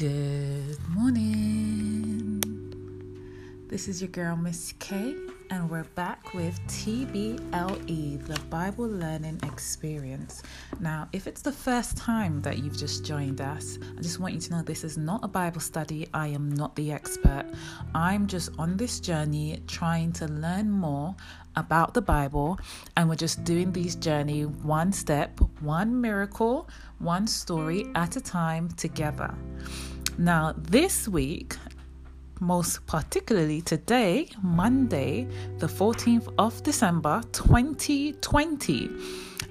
Good morning. This is your girl, Miss Kay, and we're back with TBLE, the Bible Learning Experience. Now, if it's the first time that you've just joined us, I just want you to know this is not a Bible study. I am not the expert. I'm just on this journey trying to learn more about the Bible, and we're just doing these journey one step, one miracle, one story at a time together. Now, this week, most particularly today, Monday, the 14th of December 2020,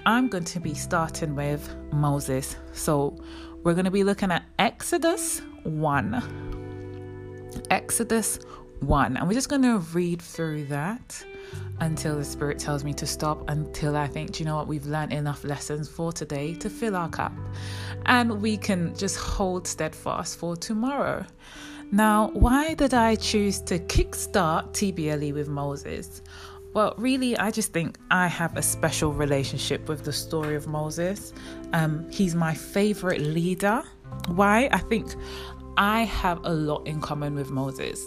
I'm going to be starting with Moses. So, we're going to be looking at Exodus 1. Exodus 1. And we're just going to read through that until the Spirit tells me to stop, until I think, you know what, we've learned enough lessons for today to fill our cup. And we can just hold steadfast for tomorrow. Now, why did I choose to kickstart TBLE with Moses? Well, really, I just think I have a special relationship with the story of Moses. Um, he's my favorite leader. Why? I think I have a lot in common with Moses.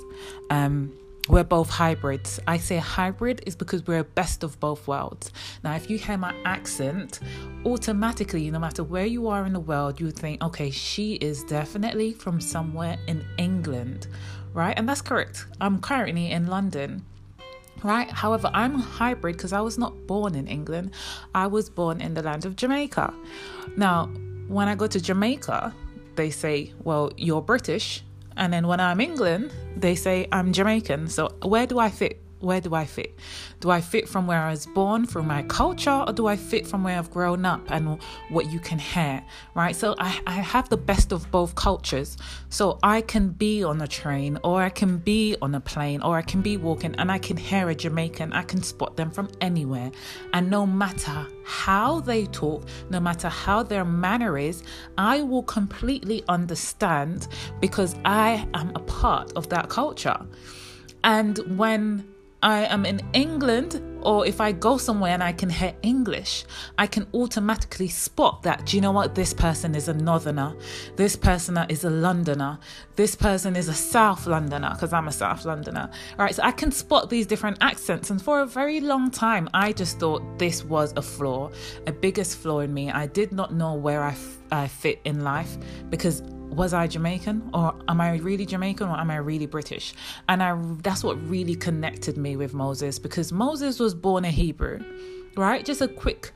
Um, we're both hybrids. I say hybrid is because we're best of both worlds. Now, if you hear my accent, automatically, no matter where you are in the world, you would think, okay, she is definitely from somewhere in England, right? And that's correct. I'm currently in London. Right. However, I'm a hybrid because I was not born in England. I was born in the land of Jamaica. Now, when I go to Jamaica, they say, well, you're British and then when I'm in England, they say I'm Jamaican. So where do I fit? Where do I fit? Do I fit from where I was born, from my culture, or do I fit from where I've grown up and what you can hear? Right? So I, I have the best of both cultures. So I can be on a train, or I can be on a plane, or I can be walking and I can hear a Jamaican. I can spot them from anywhere. And no matter how they talk, no matter how their manner is, I will completely understand because I am a part of that culture. And when I am in England, or if I go somewhere and I can hear English, I can automatically spot that, do you know what? This person is a Northerner. This person is a Londoner. This person is a South Londoner, because I'm a South Londoner. All right, so I can spot these different accents. And for a very long time, I just thought this was a flaw, a biggest flaw in me. I did not know where I, f- I fit in life because was I Jamaican or am I really Jamaican or am I really British? And I that's what really connected me with Moses because Moses was born a Hebrew, right? Just a quick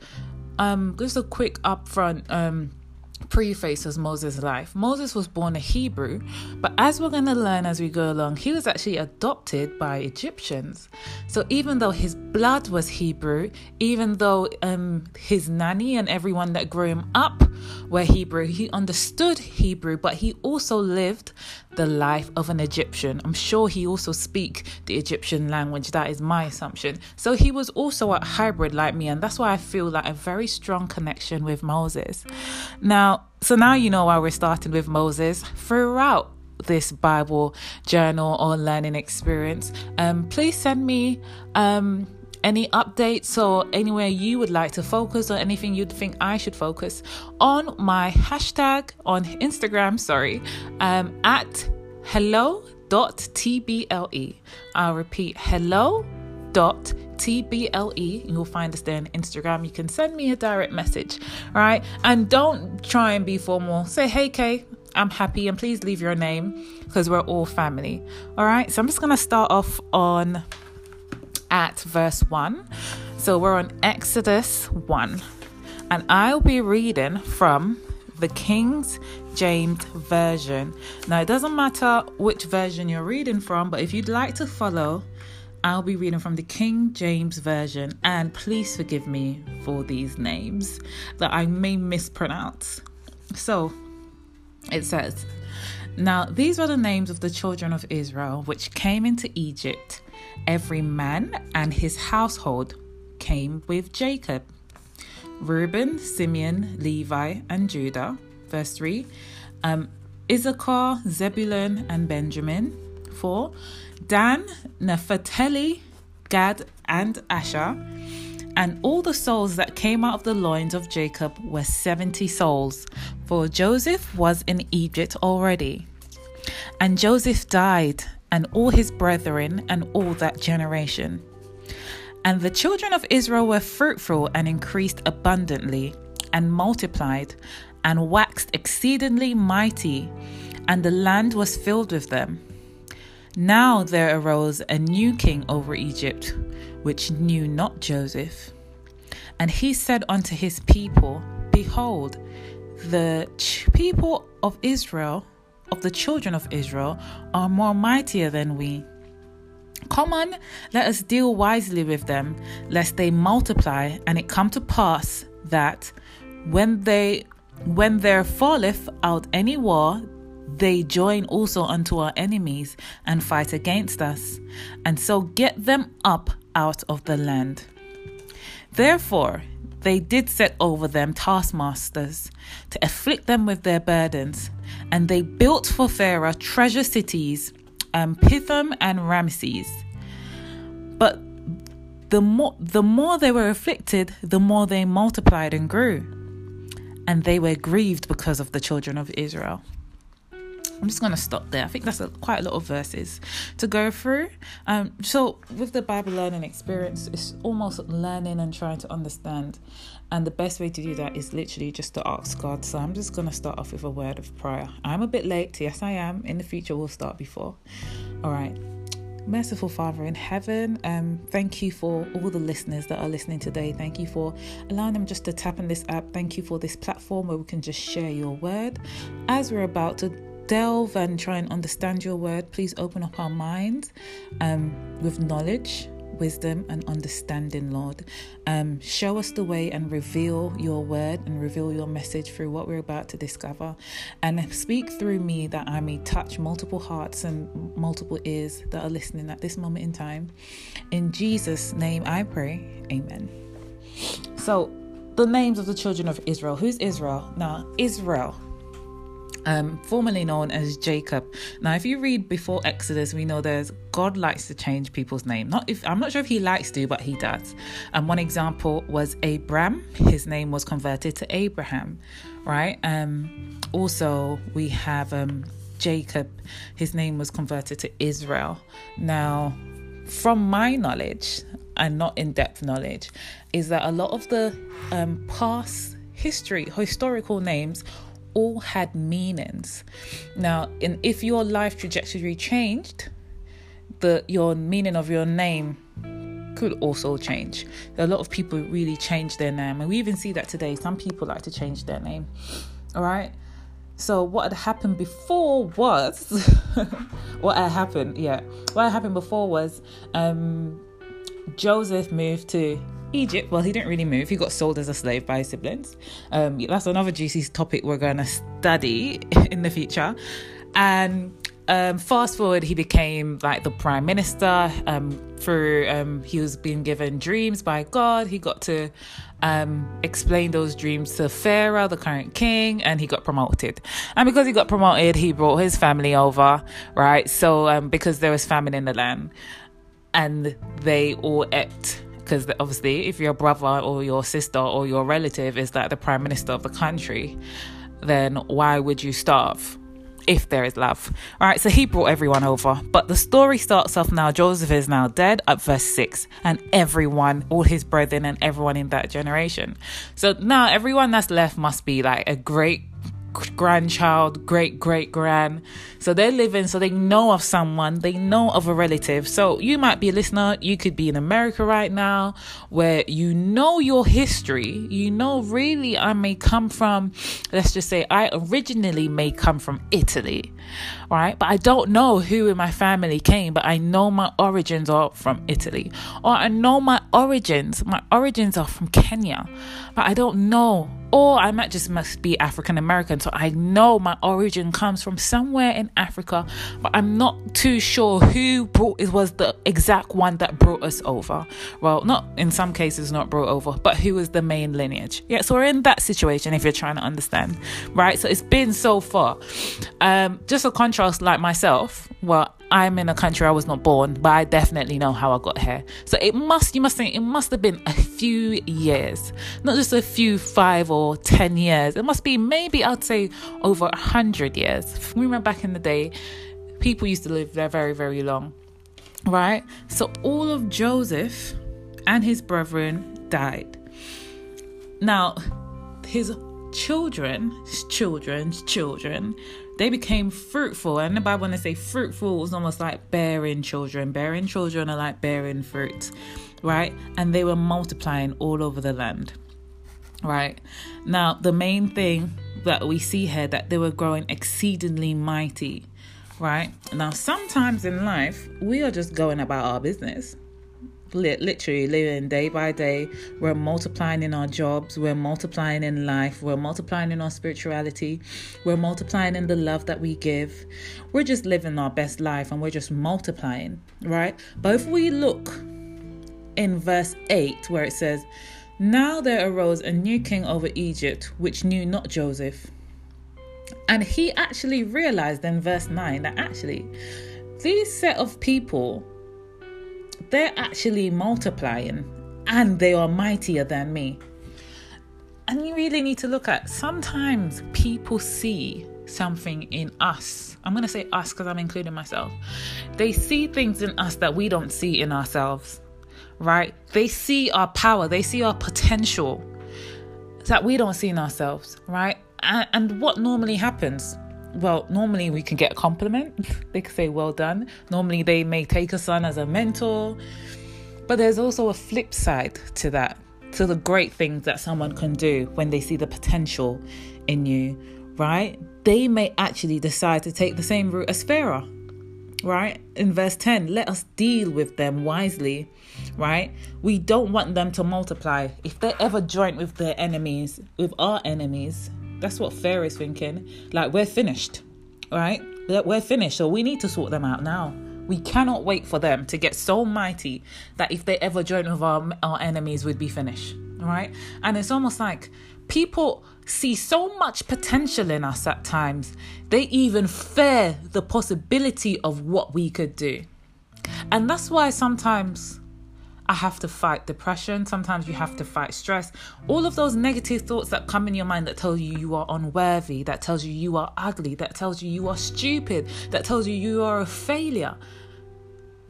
um just a quick upfront um preface as Moses' life. Moses was born a Hebrew, but as we're going to learn as we go along, he was actually adopted by Egyptians. So even though his blood was Hebrew, even though um, his nanny and everyone that grew him up were Hebrew, he understood Hebrew, but he also lived the life of an Egyptian. I'm sure he also speak the Egyptian language. That is my assumption. So he was also a hybrid like me, and that's why I feel like a very strong connection with Moses. Now, so now you know why we're starting with Moses throughout this Bible journal or learning experience. Um, please send me um any updates or anywhere you would like to focus or anything you'd think I should focus on my hashtag on Instagram, sorry, um, at hello.tble. I'll repeat hello dot TBLE. You'll find us there on Instagram. You can send me a direct message, right? And don't try and be formal. Say, hey, Kay, I'm happy, and please leave your name because we're all family, all right? So I'm just going to start off on at verse 1. So we're on Exodus 1. And I'll be reading from the King's James Version. Now, it doesn't matter which version you're reading from, but if you'd like to follow, I'll be reading from the King James Version. And please forgive me for these names that I may mispronounce. So it says, Now these are the names of the children of Israel which came into Egypt Every man and his household came with Jacob. Reuben, Simeon, Levi, and Judah. Verse 3. Um, Issachar, Zebulun, and Benjamin. 4. Dan, Naphtali, Gad, and Asher. And all the souls that came out of the loins of Jacob were 70 souls, for Joseph was in Egypt already. And Joseph died, and all his brethren, and all that generation. And the children of Israel were fruitful and increased abundantly, and multiplied, and waxed exceedingly mighty, and the land was filled with them. Now there arose a new king over Egypt, which knew not Joseph. And he said unto his people, Behold, the people of Israel, of the children of Israel, are more mightier than we. Come on, let us deal wisely with them, lest they multiply, and it come to pass that when they when there falleth out any war, they join also unto our enemies and fight against us, and so get them up out of the land. Therefore, they did set over them taskmasters to afflict them with their burdens, and they built for Pharaoh treasure cities, um, Pithom and Ramses. But the more the more they were afflicted, the more they multiplied and grew, and they were grieved because of the children of Israel. I'm just going to stop there. I think that's a, quite a lot of verses to go through. Um, so, with the Bible learning experience, it's almost learning and trying to understand. And the best way to do that is literally just to ask God. So, I'm just going to start off with a word of prayer. I'm a bit late. Yes, I am. In the future, we'll start before. All right. Merciful Father in heaven, um, thank you for all the listeners that are listening today. Thank you for allowing them just to tap on this app. Thank you for this platform where we can just share your word. As we're about to delve and try and understand your word, please open up our minds um, with knowledge, wisdom, and understanding, Lord. Um, show us the way and reveal your word and reveal your message through what we're about to discover. And speak through me that I may touch multiple hearts and multiple ears that are listening at this moment in time. In Jesus' name I pray. Amen. So, the names of the children of Israel. Who's Israel? Now, Israel um, formerly known as Jacob. Now, if you read before Exodus, we know there's God likes to change people's name. Not if I'm not sure if He likes to, but He does. And one example was Abram. His name was converted to Abraham, right? Um, also, we have um, Jacob. His name was converted to Israel. Now, from my knowledge and not in-depth knowledge, is that a lot of the um, past history, historical names all had meanings. Now, in, if your life trajectory changed, the your meaning of your name could also change. A lot of people really change their name, and we even see that today. Some people like to change their name. All right. So what had happened before was what had happened. Yeah, what had happened before was um, Joseph moved to Egypt, well, he didn't really move. He got sold as a slave by his siblings. Um, that's another juicy topic we're going to study in the future. And um, fast forward, he became like the prime minister. Um, through um, he was being given dreams by God. He got to um, explain those dreams to Pharaoh, the current king, and he got promoted. And because he got promoted, he brought his family over, right? So um, because there was famine in the land, and they all ate because obviously if your brother or your sister or your relative is like the prime minister of the country then why would you starve if there is love. All right so he brought everyone over. But the story starts off now joseph is now dead at verse 6 and everyone all his brethren and everyone in that generation. So now everyone that's left must be like a great grandchild, great great grand. So they're living, so they know of someone, they know of a relative. So you might be a listener, you could be in America right now, where you know your history. You know, really, I may come from, let's just say, I originally may come from Italy, right? But I don't know who in my family came, but I know my origins are from Italy. Or I know my origins, my origins are from Kenya, but I don't know or I might just must be African American. So I know my origin comes from somewhere in Africa, but I'm not too sure who brought it was the exact one that brought us over. Well, not in some cases not brought over, but who was the main lineage. Yeah, so we're in that situation if you're trying to understand, right? So it's been so far. Um, just a contrast, like myself. Well, I'm in a country I was not born, but I definitely know how I got here. So it must, you must think, it must have been a few years, not just a few five or ten years. It must be maybe I'd say over a hundred years. Remember back in the day, people used to live there very, very long, right? So all of Joseph and his brethren died. Now, his children, his children's children, they became fruitful. And the Bible, when they say mm. fruitful, was almost like bearing children. Bearing children are like bearing fruit, right? And they were multiplying all over the land, right? Now, the main thing that we see here that they were growing exceedingly mighty, right? Now, sometimes in life, we are just going about our business literally living day by day. We're multiplying in our jobs, we're multiplying in life, we're multiplying in our spirituality, we're multiplying in the love that we give. We're just living our best life and we're just multiplying, right? But if we look in verse 8, where it says, Now there arose a new king over Egypt, which knew not Joseph. And he actually realized in verse 9 that actually these set of people they're actually multiplying and they are mightier than me. And you really need to look at sometimes people see something in us. I'm going to say us because I'm including myself. They see things in us that we don't see in ourselves, right? They see our power, they see our potential that we don't see in ourselves, right? And, and what normally happens? Well, normally we can get a compliment. they could say, well done. Normally they may take us on as a mentor. But there's also a flip side to that, to the great things that someone can do when they see the potential in you, right? They may actually decide to take the same route as Pharaoh, right? In verse 10, let us deal with them wisely, right? We don't want them to multiply. If they ever join with their enemies, with our enemies, that's what Pharaoh is thinking. Like, we're finished, right? We're finished. So we need to sort them out now. We cannot wait for them to get so mighty that if they ever join with our, our enemies, we'd be finished, right? And it's almost like people see so much potential in us at times, they even fear the possibility of what we could do. And that's why sometimes I have to fight depression. Sometimes you have to fight stress. All of those negative thoughts that come in your mind that tell you you are unworthy, that tells you you are ugly, that tells you you are stupid, that tells you you are a failure.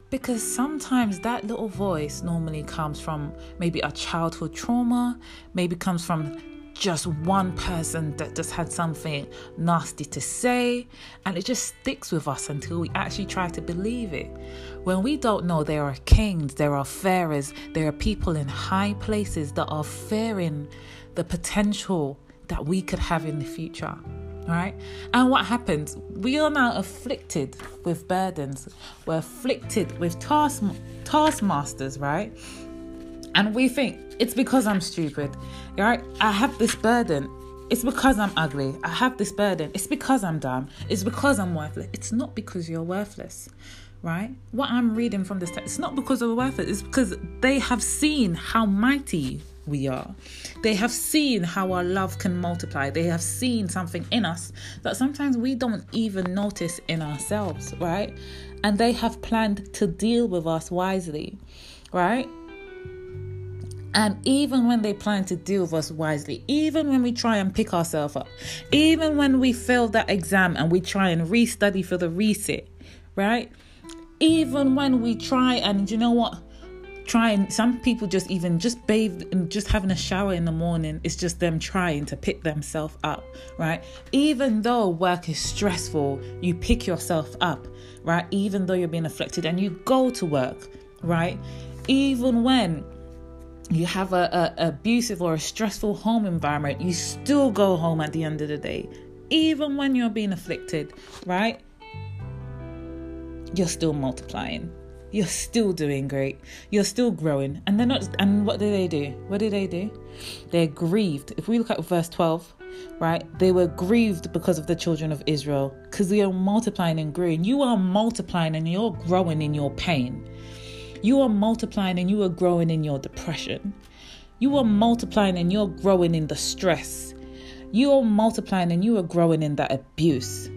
Because sometimes that little voice normally comes from maybe a childhood trauma, maybe comes from just one person that just had something nasty to say, and it just sticks with us until we actually try to believe it. When we don't know, there are kings, there are pharaohs, there are people in high places that are fearing the potential that we could have in the future. Right? And what happens? We are now afflicted with burdens. We're afflicted with task taskmasters, right? And we think it's because I'm stupid, right? I have this burden. It's because I'm ugly. I have this burden. It's because I'm dumb. It's because I'm worthless. It's not because you're worthless, right? What I'm reading from this text, it's not because we're worthless. It's because they have seen how mighty we are. They have seen how our love can multiply. They have seen something in us that sometimes we don't even notice in ourselves, right? And they have planned to deal with us wisely, right? And even when they plan to deal with us wisely, even when we try and pick ourselves up, even when we fail that exam and we try and restudy for the resit, right? Even when we try and you know what? Try and some people just even just bathe and just having a shower in the morning, it's just them trying to pick themselves up, right? Even though work is stressful, you pick yourself up, right? Even though you're being afflicted and you go to work, right? Even when you have a, a, abusive or a stressful home environment, you still go home at the end of the day, even when you're being afflicted, right? You're still multiplying. You're still doing great. You're still growing. And they're not and what do they do? What do they do? They're grieved. If we look at verse 12, right? They were grieved because of the children of Israel, because they are multiplying and growing. You are multiplying and you're growing in your pain. You are multiplying and you are growing in your depression. You are multiplying and you're growing in the stress. You are multiplying and you are growing in that abuse.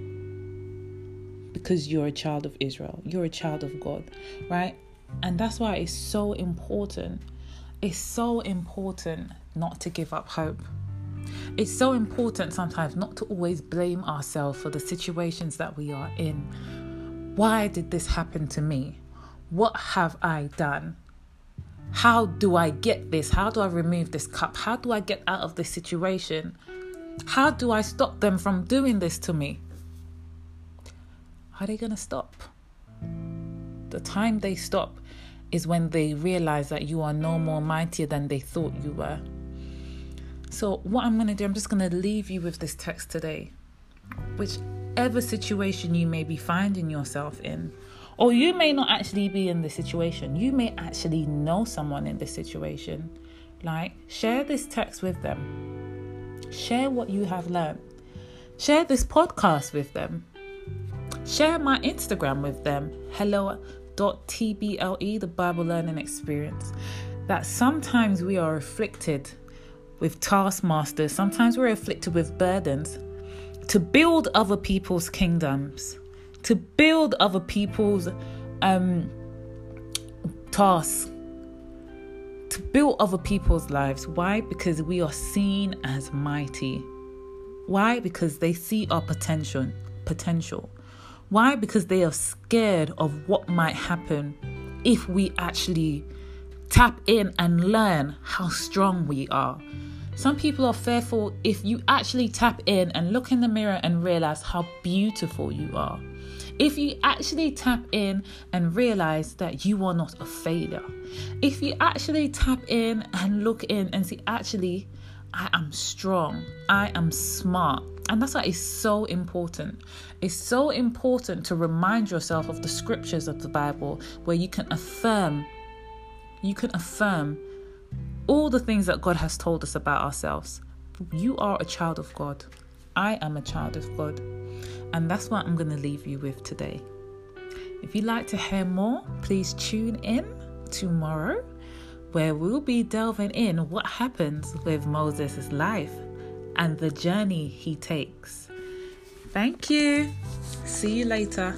Because you're a child of Israel. You're a child of God, right? And that's why it's so important it's so important not to give up hope. It's so important sometimes not to always blame ourselves for the situations that we are in. Why did this happen to me? What have I done? How do I get this? How do I remove this cup? How do I get out of this situation? How do I stop them from doing this to me? How are they going to stop? The time they stop is when they realize that you are no more mightier than they thought you were. So, what I'm going to do, I'm just going to leave you with this text today. Whichever situation you may be finding yourself in, or you may not actually be in this situation, you may actually know someone in this situation. Like, share this text with them, share what you have learned, share this podcast with them, share my Instagram with them. Hello TBLE, the Bible Learning Experience, that sometimes we are afflicted with taskmasters, sometimes we're afflicted with burdens to build other people's kingdoms, to build other people's um, tasks, to build other people's lives. Why? Because we are seen as mighty. Why? Because they see our potential. Potential. Why? Because they are scared of what might happen if we actually tap in and learn how strong we are. Some people are fearful if you actually tap in and look in the mirror and realize how beautiful you are. If you actually tap in and realize that you are not a failure. If you actually tap in and look in and see, actually, I am strong, I am smart, and that's why it's so important. It's so important to remind yourself of the scriptures of the Bible where you can affirm, you can affirm all the things that God has told us about ourselves. You are a child of God. I am a child of God. And that's what I'm going to leave you with today. If you'd like to hear more, please tune in tomorrow where we'll be delving in what happens with Moses' life and the journey he takes. Thank you. See you later.